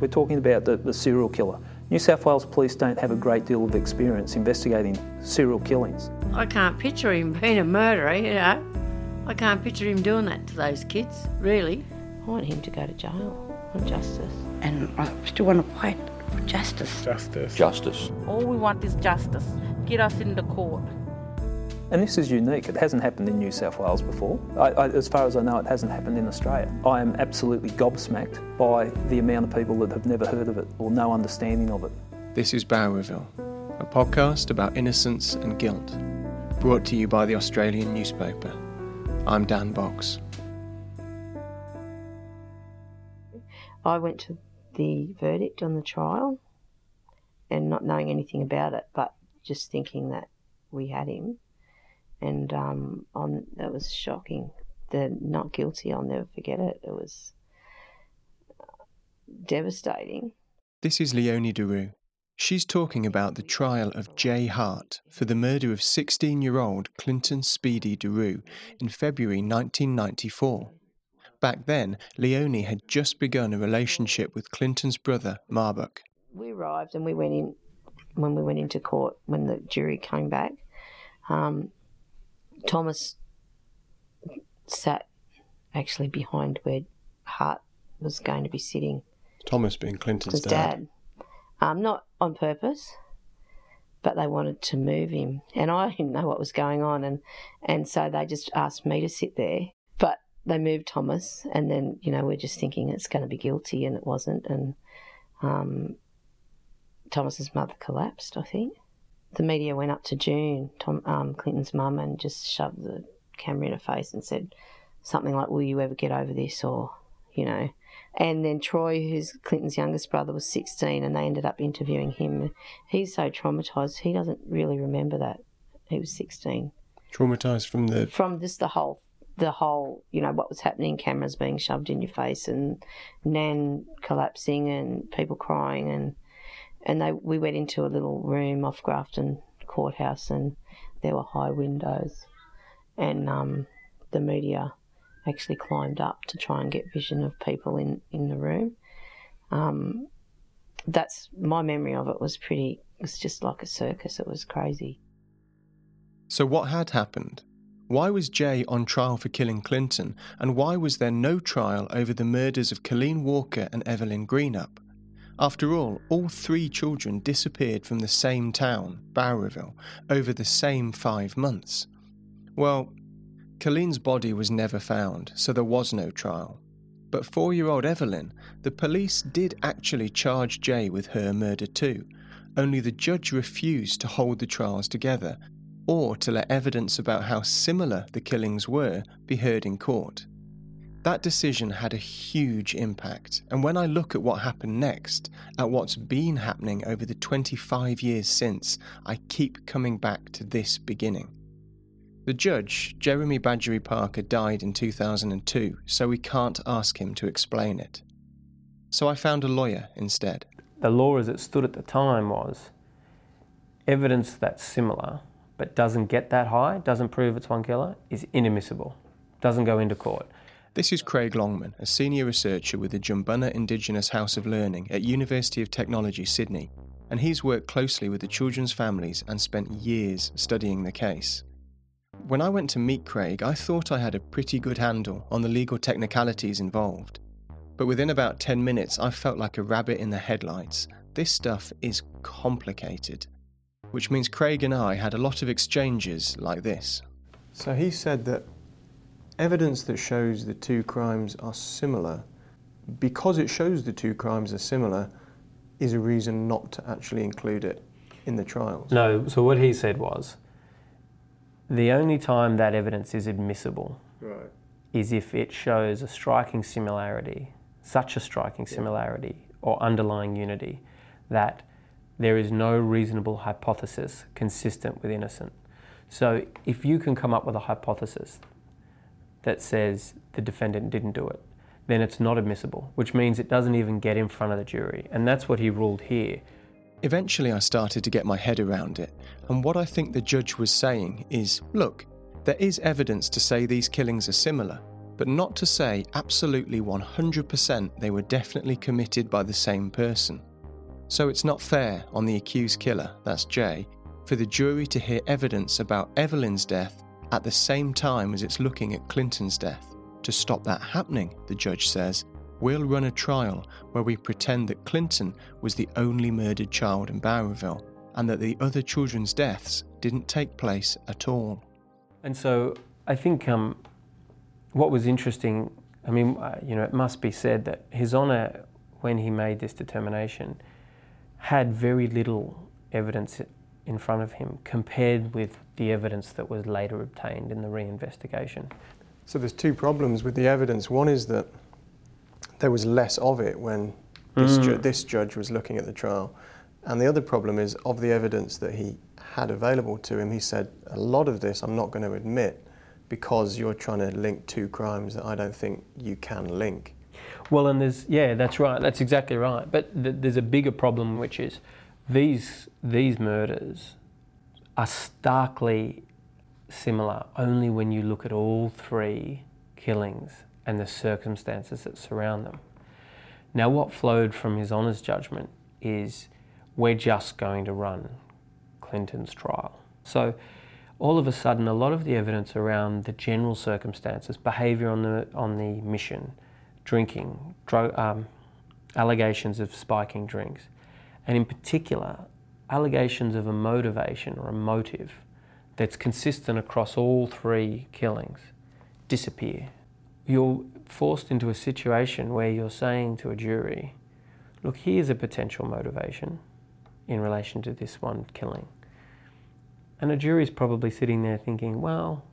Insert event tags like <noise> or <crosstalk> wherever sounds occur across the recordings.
We're talking about the, the serial killer. New South Wales police don't have a great deal of experience investigating serial killings. I can't picture him being a murderer, you know. I can't picture him doing that to those kids, really. I want him to go to jail on justice. And I still want to fight for justice. Justice. Justice. All we want is justice. Get us into court. And this is unique. It hasn't happened in New South Wales before. I, I, as far as I know, it hasn't happened in Australia. I am absolutely gobsmacked by the amount of people that have never heard of it or no understanding of it. This is Bowraville, a podcast about innocence and guilt, brought to you by the Australian newspaper. I'm Dan Box. I went to the verdict on the trial and not knowing anything about it, but just thinking that we had him and um, on that was shocking. The not guilty, I'll never forget it. It was devastating. This is Leonie Duroux. She's talking about the trial of Jay Hart for the murder of 16 year old Clinton Speedy Duroux in February 1994. Back then, Leonie had just begun a relationship with Clinton's brother, Marbuk. We arrived and we went in when we went into court when the jury came back. Um, Thomas sat actually behind where Hart was going to be sitting. Thomas being Clinton's dad. dad. Um, not on purpose, but they wanted to move him, and I <laughs> didn't know what was going on, and and so they just asked me to sit there. But they moved Thomas, and then you know we're just thinking it's going to be guilty, and it wasn't, and um, Thomas's mother collapsed, I think the media went up to June, Tom um, Clinton's mum, and just shoved the camera in her face and said something like, "Will you ever get over this?" or you know. And then Troy, who's Clinton's youngest brother, was 16, and they ended up interviewing him. He's so traumatized; he doesn't really remember that he was 16. Traumatized from the from just the whole the whole, you know, what was happening, cameras being shoved in your face and Nan collapsing and people crying and and they we went into a little room off Grafton Courthouse, and there were high windows, and um, the media actually climbed up to try and get vision of people in in the room. Um, that's my memory of it was pretty. It was just like a circus. It was crazy. So what had happened? Why was Jay on trial for killing Clinton, and why was there no trial over the murders of Colleen Walker and Evelyn Greenup? After all, all three children disappeared from the same town, Bowraville, over the same five months. Well, Colleen's body was never found, so there was no trial. But four year old Evelyn, the police did actually charge Jay with her murder too, only the judge refused to hold the trials together or to let evidence about how similar the killings were be heard in court. That decision had a huge impact, and when I look at what happened next, at what's been happening over the 25 years since, I keep coming back to this beginning. The judge, Jeremy Badgery Parker, died in 2002, so we can't ask him to explain it. So I found a lawyer instead. The law as it stood at the time was evidence that's similar but doesn't get that high, doesn't prove it's one killer, is inadmissible, doesn't go into court. This is Craig Longman, a senior researcher with the Jumbunna Indigenous House of Learning at University of Technology, Sydney, and he's worked closely with the children's families and spent years studying the case. When I went to meet Craig, I thought I had a pretty good handle on the legal technicalities involved. But within about 10 minutes, I felt like a rabbit in the headlights. This stuff is complicated. Which means Craig and I had a lot of exchanges like this. So he said that evidence that shows the two crimes are similar, because it shows the two crimes are similar, is a reason not to actually include it in the trials. No, so what he said was the only time that evidence is admissible Right. is if it shows a striking similarity, such a striking similarity or underlying unity that there is no reasonable hypothesis consistent with innocent. So if you can come up with a hypothesis that says the defendant didn't do it, then it's not admissible, which means it doesn't even get in front of the jury. And that's what he ruled here. Eventually, I started to get my head around it, and what I think the judge was saying is look, there is evidence to say these killings are similar, but not to say absolutely 100% they were definitely committed by the same person. So it's not fair on the accused killer, that's Jay, for the jury to hear evidence about Evelyn's death at the same time as it's looking at Clinton's death. To stop that happening, the judge says, we'll run a trial where we pretend that Clinton was the only murdered child in Bowraville and that the other children's deaths didn't take place at all. And so I think um, what was interesting, I mean, uh, you know, it must be said that His Honour, when he made this determination, had very little evidence in front of him compared with the evidence that was later obtained in the reinvestigation. So there's two problems with the evidence. One is that there was less of it when this, mm. ju- this judge was looking at the trial. And the other problem is of the evidence that he had available to him, he said, a lot of this I'm not going to admit because you're trying to link two crimes that I don't think you can link. Well, and there's, yeah, that's right, that's exactly right. But th- there's a bigger problem, which is these, these murders are starkly similar only when you look at all three killings and the circumstances that surround them. Now, what flowed from his Honour's judgment is we're just going to run Clinton's trial. So, all of a sudden, a lot of the evidence around the general circumstances, behaviour on the on the mission, drinking, drug, um, allegations of spiking drinks, and in particular, allegations of a motivation or a motive that's consistent across all three killings disappear. You're forced into a situation where you're saying to a jury, look, here's a potential motivation in relation to this one killing. And a jury's probably sitting there thinking, well,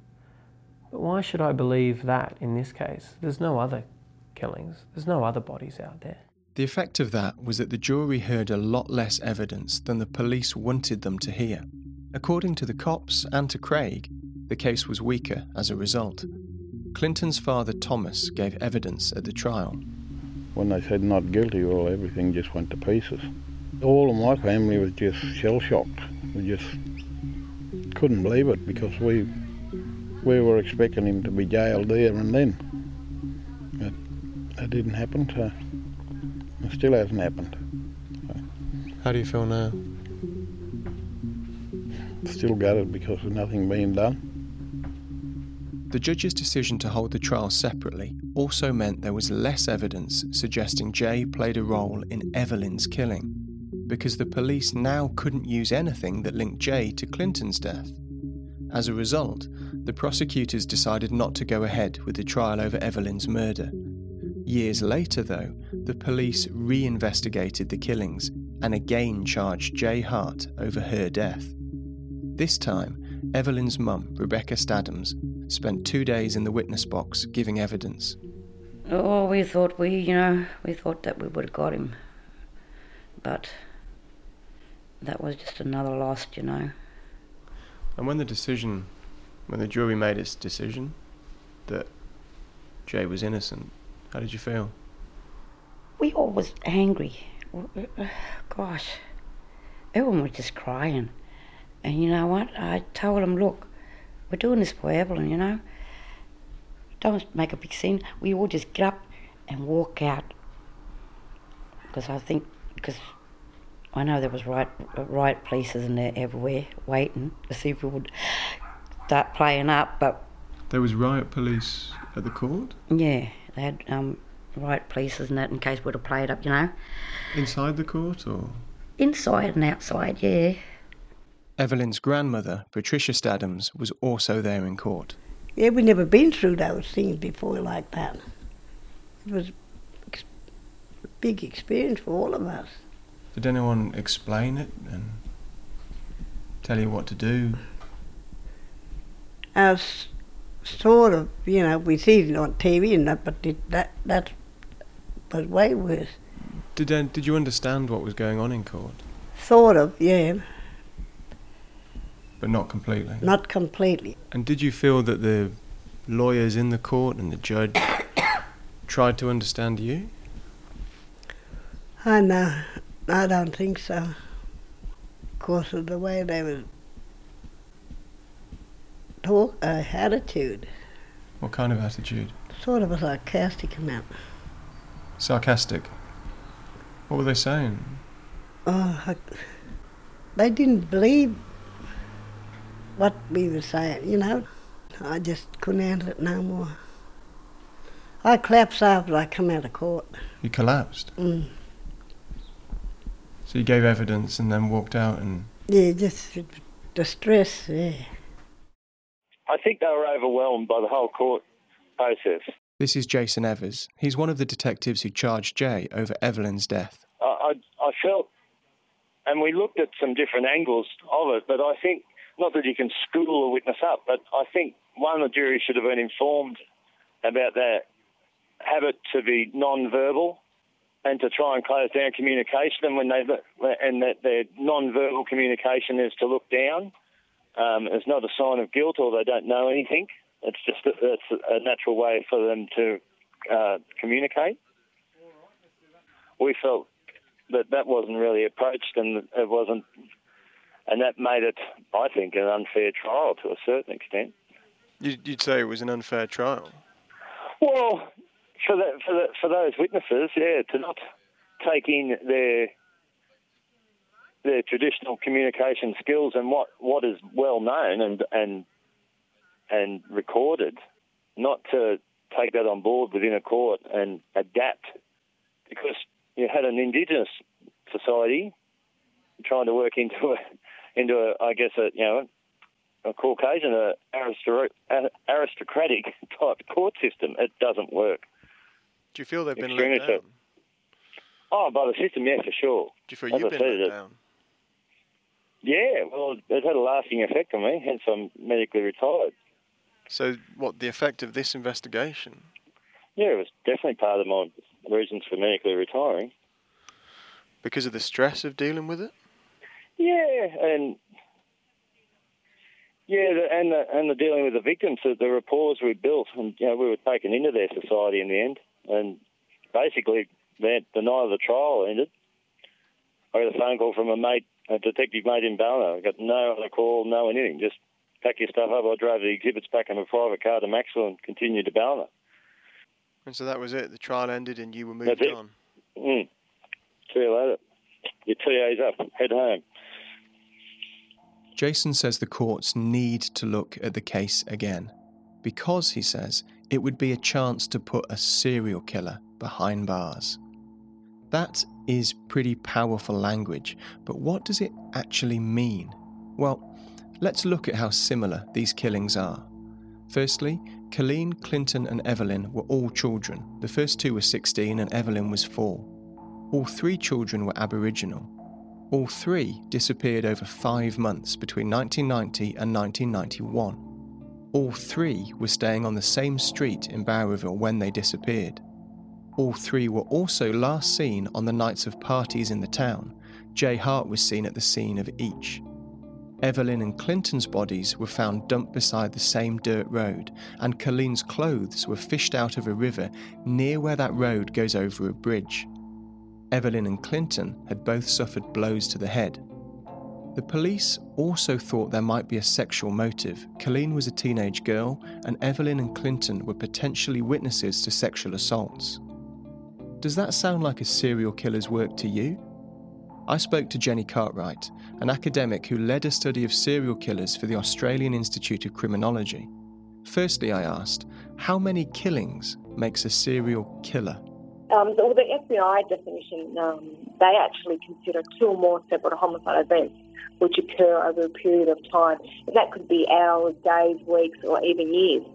but why should I believe that in this case? There's no other killings, there's no other bodies out there. The effect of that was that the jury heard a lot less evidence than the police wanted them to hear. According to the cops and to Craig, the case was weaker as a result. Clinton's father Thomas gave evidence at the trial. When they said not guilty, well, everything just went to pieces. All of my family was just shell shocked. We just couldn't believe it because we we were expecting him to be jailed there and then. But that didn't happen, it still hasn't happened. How do you feel now? Still gutted because of nothing being done. The judge's decision to hold the trial separately also meant there was less evidence suggesting Jay played a role in Evelyn's killing, because the police now couldn't use anything that linked Jay to Clinton's death. As a result, the prosecutors decided not to go ahead with the trial over Evelyn's murder. Years later, though, the police re-investigated the killings and again charged Jay Hart over her death. This time, Evelyn's mum, Rebecca Stadhams, spent two days in the witness box giving evidence. Oh, we thought we, you know, we thought that we would have got him. But that was just another lost, you know. And when the decision, when the jury made its decision that Jay was innocent, how did you feel? We all was angry. Gosh, everyone was just crying. And you know what? I told them, look, we're doing this for Evelyn, you know. Don't make a big scene. We all just get up and walk out. Because I think, because I know there was right, right polices in there everywhere waiting to see if we would start playing up, but... There was riot police at the court? Yeah, they had um, riot polices and that in case we'd have played up, you know. Inside the court, or...? Inside and outside, yeah. Evelyn's grandmother, Patricia Stadhams, was also there in court. Yeah, we'd never been through those things before like that. It was a big experience for all of us. Did anyone explain it and tell you what to do? As sort of, you know, we see it on TV and that, but it, that that was way worse. Did uh, did you understand what was going on in court? Sort of, yeah. But not completely. Not completely. And did you feel that the lawyers in the court and the judge <coughs> tried to understand you? I know. I don't think so. Because of the way they were talk, uh, attitude. What kind of attitude? Sort of a sarcastic amount. Sarcastic. What were they saying? Oh, I, they didn't believe what we were saying, you know. I just couldn't handle it no more. I collapsed after I come out of court. You collapsed. Mm. So you gave evidence and then walked out and. Yeah, just the stress, yeah. I think they were overwhelmed by the whole court process. This is Jason Evers. He's one of the detectives who charged Jay over Evelyn's death. I, I, I felt, and we looked at some different angles of it, but I think, not that you can school a witness up, but I think one, the jury should have been informed about that habit to be non-verbal and to try and close down communication. And when they and that their non-verbal communication is to look down. Um, it's not a sign of guilt or they don't know anything. It's just a, it's a natural way for them to uh, communicate. We felt that that wasn't really approached, and it wasn't, and that made it, I think, an unfair trial to a certain extent. You'd say it was an unfair trial. Well, for the, for the, for those witnesses, yeah, to not take in their their traditional communication skills and what, what is well known and and and recorded, not to take that on board within a court and adapt, because you had an indigenous society trying to work into a into a I guess a you know a Caucasian a aristocratic <laughs> type court system. It doesn't work. Do you feel they've been let down? Oh, by the system, yeah, for sure. Do you feel As you've I been let down? Yeah, well, it had a lasting effect on me, hence I'm medically retired. So, what, the effect of this investigation? Yeah, it was definitely part of my reasons for medically retiring. Because of the stress of dealing with it? Yeah, and yeah, the, and the, and the dealing with the victims, the, the rapport we built, and you know, we were taken into their society in the end, and basically, the, the night of the trial ended. I got a phone call from a mate, a detective mate in Ballina. I got no other call, no anything. Just pack your stuff up. I drove the exhibits back in a private car to Macksville and continued to Ballina. And so that was it. The trial ended, and you were moved That's on. Mm. See you later. Your TA's up. Head home. Jason says the courts need to look at the case again because, he says, it would be a chance to put a serial killer behind bars. That is pretty powerful language, but what does it actually mean? Well, let's look at how similar these killings are. Firstly, Colleen, Clinton, and Evelyn were all children. The first two were 16 and Evelyn was 4. All three children were Aboriginal. All three disappeared over five months between 1990 and 1991. All three were staying on the same street in Bowraville when they disappeared. All three were also last seen on the nights of parties in the town. Jay Hart was seen at the scene of each. Evelyn and Clinton's bodies were found dumped beside the same dirt road, and Colleen's clothes were fished out of a river near where that road goes over a bridge. Evelyn and Clinton had both suffered blows to the head. The police also thought there might be a sexual motive. Colleen was a teenage girl, and Evelyn and Clinton were potentially witnesses to sexual assaults. Does that sound like a serial killer's work to you? I spoke to Jenny Cartwright, an academic who led a study of serial killers for the Australian Institute of Criminology. Firstly, I asked, how many killings makes a serial killer? Um, well, the FBI definition, um, they actually consider two or more separate homicide events which occur over a period of time. And that could be hours, days, weeks, or even years.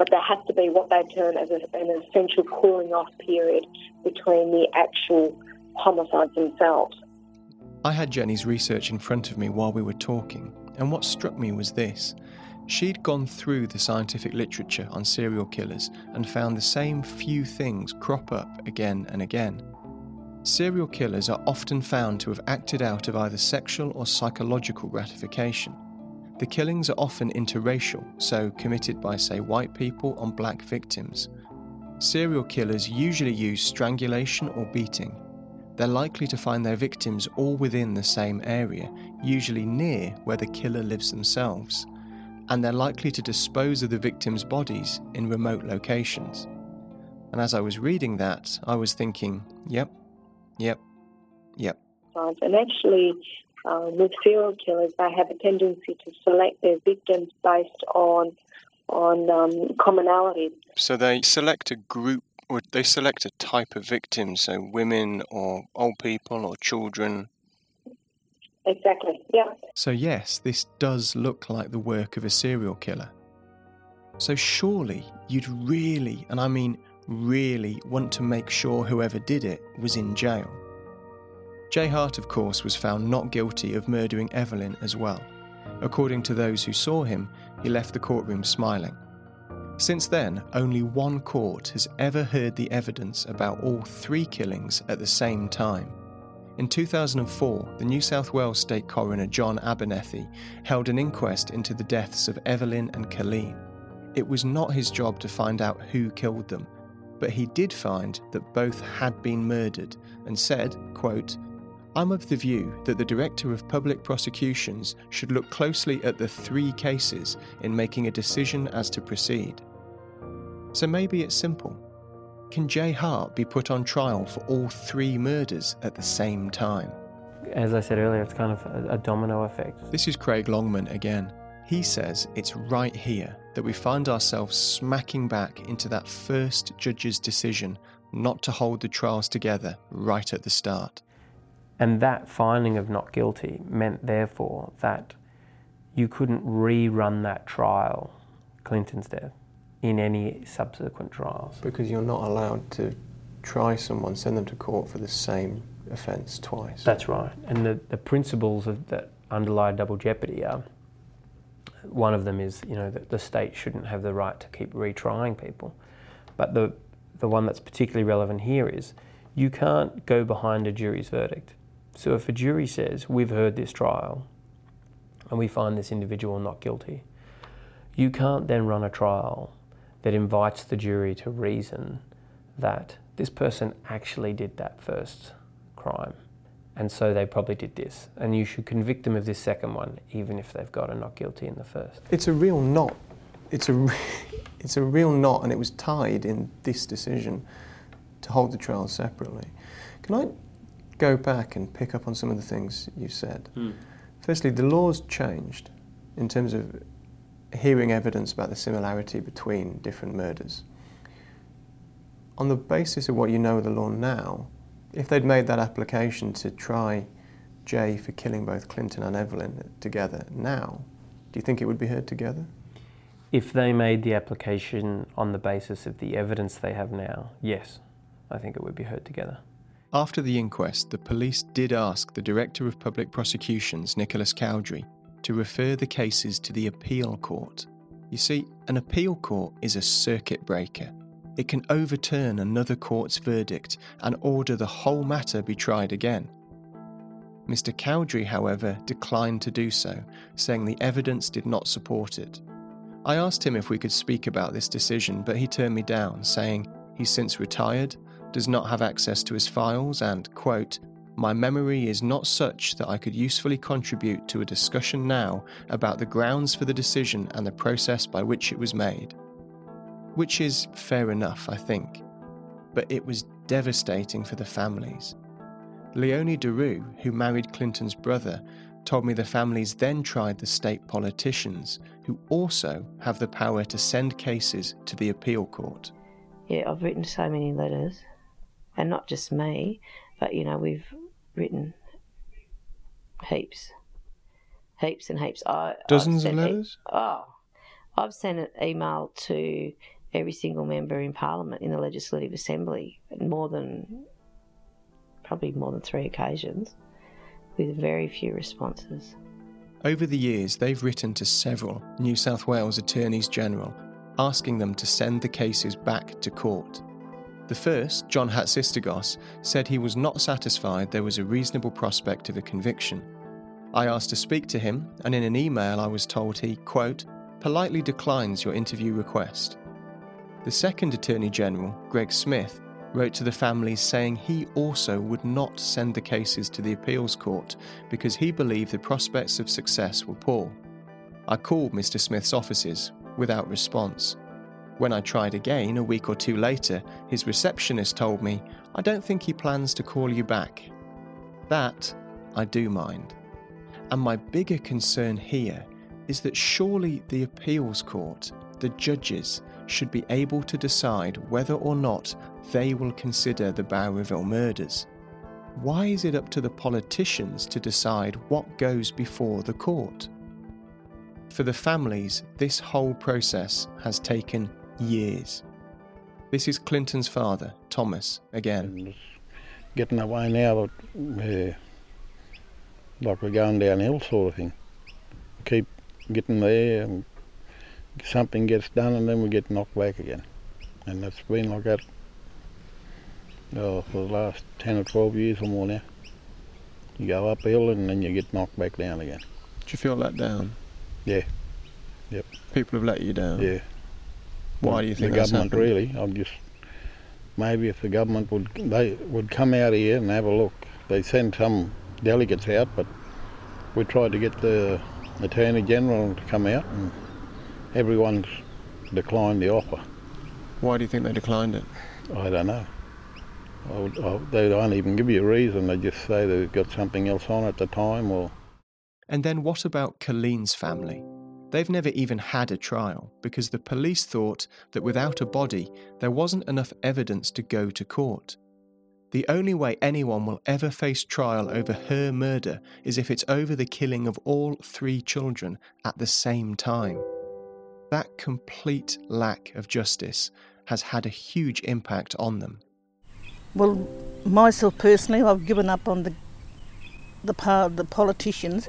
But there has to be what they term as a, an essential cooling off period between the actual homicides themselves. I had Jenny's research in front of me while we were talking, and what struck me was this. She'd gone through the scientific literature on serial killers and found the same few things crop up again and again. Serial killers are often found to have acted out of either sexual or psychological gratification. The killings are often interracial, so committed by, say, white people on black victims. Serial killers usually use strangulation or beating. They're likely to find their victims all within the same area, usually near where the killer lives themselves and they're likely to dispose of the victims' bodies in remote locations. And as I was reading that, I was thinking, yep, yep, yep. And actually, uh, with serial killers, they have a tendency to select their victims based on on um, commonalities. So they select a group, or they select a type of victim, so women or old people or children. Exactly, yeah. So, yes, this does look like the work of a serial killer. So, surely you'd really, and I mean really, want to make sure whoever did it was in jail. Jay Hart, of course, was found not guilty of murdering Evelyn as well. According to those who saw him, he left the courtroom smiling. Since then, only one court has ever heard the evidence about all three killings at the same time. In 2004, the New South Wales State Coroner John Abernethy held an inquest into the deaths of Evelyn and Colleen. It was not his job to find out who killed them, but he did find that both had been murdered and said, quote, I'm of the view that the Director of Public Prosecutions should look closely at the three cases in making a decision as to proceed. So maybe it's simple. Can Jay Hart be put on trial for all three murders at the same time? As I said earlier, it's kind of a, a domino effect. This is Craig Longman again. He says it's right here that we find ourselves smacking back into that first judge's decision not to hold the trials together right at the start. And that finding of not guilty meant, therefore, that you couldn't rerun that trial, Clinton's death, in any subsequent trials. Because you're not allowed to try someone, send them to court for the same offence twice. That's right. And the, the principles of, that underlie double jeopardy are one of them is, you know, that the state shouldn't have the right to keep retrying people. But the, the one that's particularly relevant here is you can't go behind a jury's verdict. So if a jury says, we've heard this trial and we find this individual not guilty, you can't then run a trial that invites the jury to reason that this person actually did that first crime. And so they probably did this. And you should convict them of this second one, even if they've got a not guilty in the first. It's a real knot. It's a, <laughs> it's a real knot, and it was tied in this decision to hold the trial separately. Can I go back and pick up on some of the things you said. Mm. Firstly, the law's changed in terms of hearing evidence about the similarity between different murders. On the basis of what you know of the law now, if they'd made that application to try Jay for killing both Clinton and Evelyn together now, do you think it would be heard together? If they made the application on the basis of the evidence they have now, yes, I think it would be heard together. After the inquest, the police did ask the Director of Public Prosecutions, Nicholas Cowdery, to refer the cases to the appeal court. You see, an appeal court is a circuit breaker. It can overturn another court's verdict and order the whole matter be tried again. Mr. Cowdery, however, declined to do so, saying the evidence did not support it. I asked him if we could speak about this decision, but he turned me down, saying he's since retired does not have access to his files and, quote, my memory is not such that I could usefully contribute to a discussion now about the grounds for the decision and the process by which it was made. Which is fair enough, I think. But it was devastating for the families. Leonie Duroux, who married Clinton's brother, told me the families then tried the state politicians, who also have the power to send cases to the appeal court. Yeah, I've written so many letters and not just me, but you know, we've written heaps, heaps and heaps. I, Dozens of letters? E- oh, I've sent an email to every single member in Parliament in the Legislative Assembly, more than probably more than three occasions, with very few responses. Over the years, they've written to several New South Wales Attorneys General asking them to send the cases back to court. The first, John Hatzistergos, said he was not satisfied there was a reasonable prospect of a conviction. I asked to speak to him, and in an email I was told he, quote, politely declines your interview request. The second Attorney General, Greg Smith, wrote to the families saying he also would not send the cases to the appeals court because he believed the prospects of success were poor. I called Mr. Smith's offices without response. When I tried again a week or two later, his receptionist told me, I don't think he plans to call you back. That I do mind. And my bigger concern here is that surely the appeals court, the judges, should be able to decide whether or not they will consider the Bowraville murders. Why is it up to the politicians to decide what goes before the court? For the families, this whole process has taken years. This is Clinton's father, Thomas, again. Getting away now, uh, like we're going downhill sort of thing. Keep getting there, and something gets done, and then we get knocked back again. And that's been like that oh, for the last 10 or 12 years or more now. You go uphill and then you get knocked back down again. Do you feel let down? Yeah. Yep. People have let you down? Yeah. Why do you think the that's government happened? really? I'm just maybe if the government would they would come out here and have a look. They send some delegates out, but we tried to get the attorney general to come out, and everyone's declined the offer. Why do you think they declined it? I don't know. I would, I, they don't even give you a reason. They just say they've got something else on at the time, or And then what about Colleen's family? They've never even had a trial because the police thought that without a body, there wasn't enough evidence to go to court. The only way anyone will ever face trial over her murder is if it's over the killing of all three children at the same time. That complete lack of justice has had a huge impact on them. Well, myself personally, I've given up on the the part the politicians.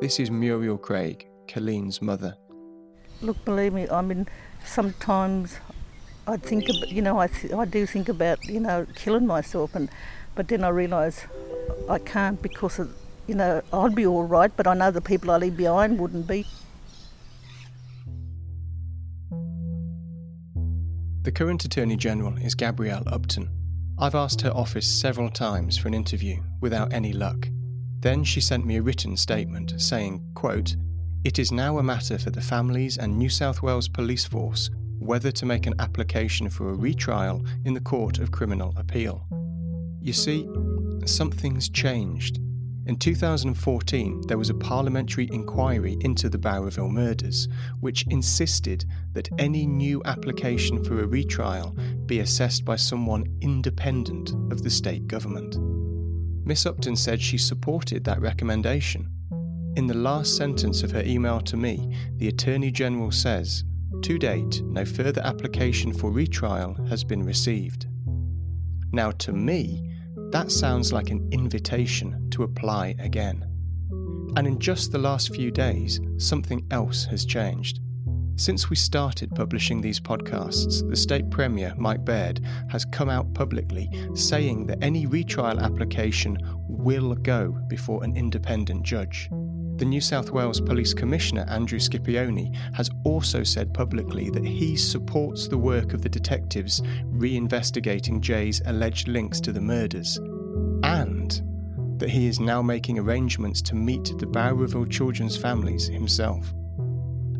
This is Muriel Craig, Colleen's mother. Look, believe me, I mean, sometimes I think, you know, I th- I do think about, you know, killing myself, and but then I realise I can't because of, you know, I'd be all right, but I know the people I leave behind wouldn't be. The current Attorney General is Gabrielle Upton. I've asked her office several times for an interview without any luck. Then she sent me a written statement saying, quote, It is now a matter for the families and New South Wales Police Force whether to make an application for a retrial in the Court of Criminal Appeal. You see, something's changed. In 2014, there was a parliamentary inquiry into the Bowraville murders, which insisted that any new application for a retrial be assessed by someone independent of the state government. Miss Upton said she supported that recommendation. In the last sentence of her email to me, the Attorney General says, To date, no further application for retrial has been received. Now, to me, that sounds like an invitation to apply again. And in just the last few days, something else has changed. Since we started publishing these podcasts, the State Premier, Mike Baird, has come out publicly saying that any retrial application will go before an independent judge. The New South Wales Police Commissioner, Andrew Scipione, has also said publicly that he supports the work of the detectives reinvestigating Jay's alleged links to the murders, and that he is now making arrangements to meet the Bowraville children's families himself.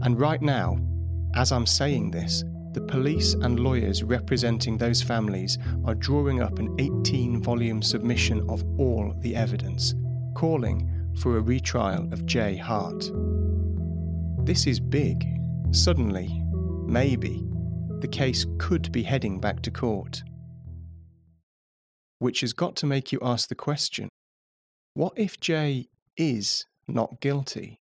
And right now, as I'm saying this, the police and lawyers representing those families are drawing up an 18 volume submission of all the evidence, calling for a retrial of Jay Hart. This is big. Suddenly, maybe, the case could be heading back to court. Which has got to make you ask the question what if Jay is not guilty?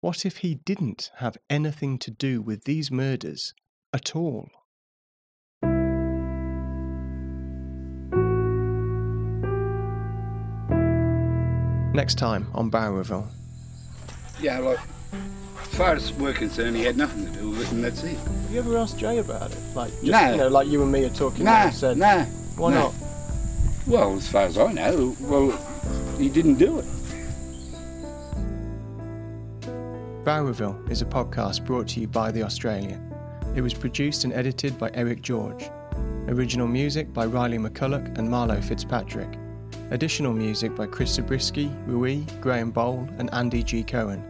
What if he didn't have anything to do with these murders at all? Next time on Bowraville. Yeah, like, as far as we're concerned, he had nothing to do with it, and that's it. Have you ever asked Jay about it? Like, just, No. you know, like you and me are talking Nah, and said, nah. why nah. not? Well, as far as I know, well, he didn't do it. Bowraville is a podcast brought to you by The Australian. It was produced and edited by Eric George. Original music by Riley McCulloch and Marlo Fitzpatrick. Additional music by Chris Zabriskie, Rui, Graham Bowl, and Andy G. Cohen.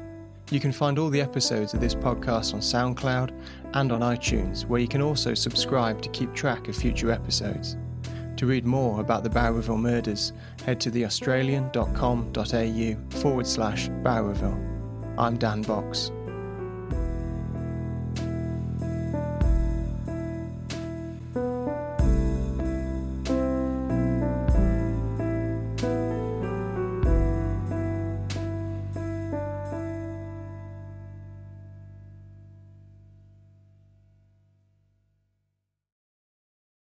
You can find all the episodes of this podcast on SoundCloud and on iTunes, where you can also subscribe to keep track of future episodes. To read more about the Bowraville murders, head to theaustralian.com.au forward slash Bowraville. I'm Dan Box.